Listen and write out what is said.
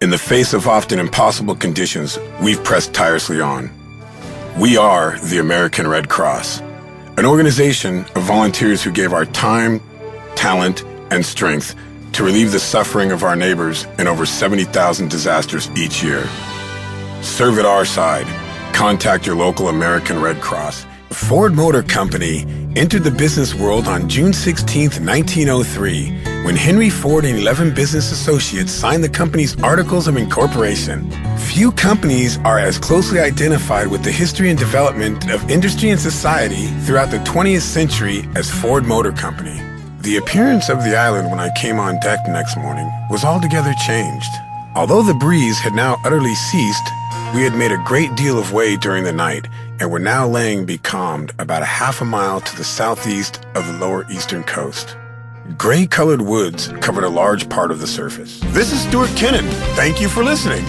In the face of often impossible conditions, we've pressed tirelessly on. We are the American Red Cross, an organization of volunteers who gave our time, talent, and strength to relieve the suffering of our neighbors in over 70,000 disasters each year. Serve at our side. Contact your local American Red Cross. Ford Motor Company entered the business world on June 16, 1903, when Henry Ford and 11 business associates signed the company's Articles of Incorporation. Few companies are as closely identified with the history and development of industry and society throughout the 20th century as Ford Motor Company. The appearance of the island when I came on deck next morning was altogether changed. Although the breeze had now utterly ceased, we had made a great deal of way during the night and were now laying becalmed about a half a mile to the southeast of the lower eastern coast. Gray colored woods covered a large part of the surface. This is Stuart Kennon. Thank you for listening.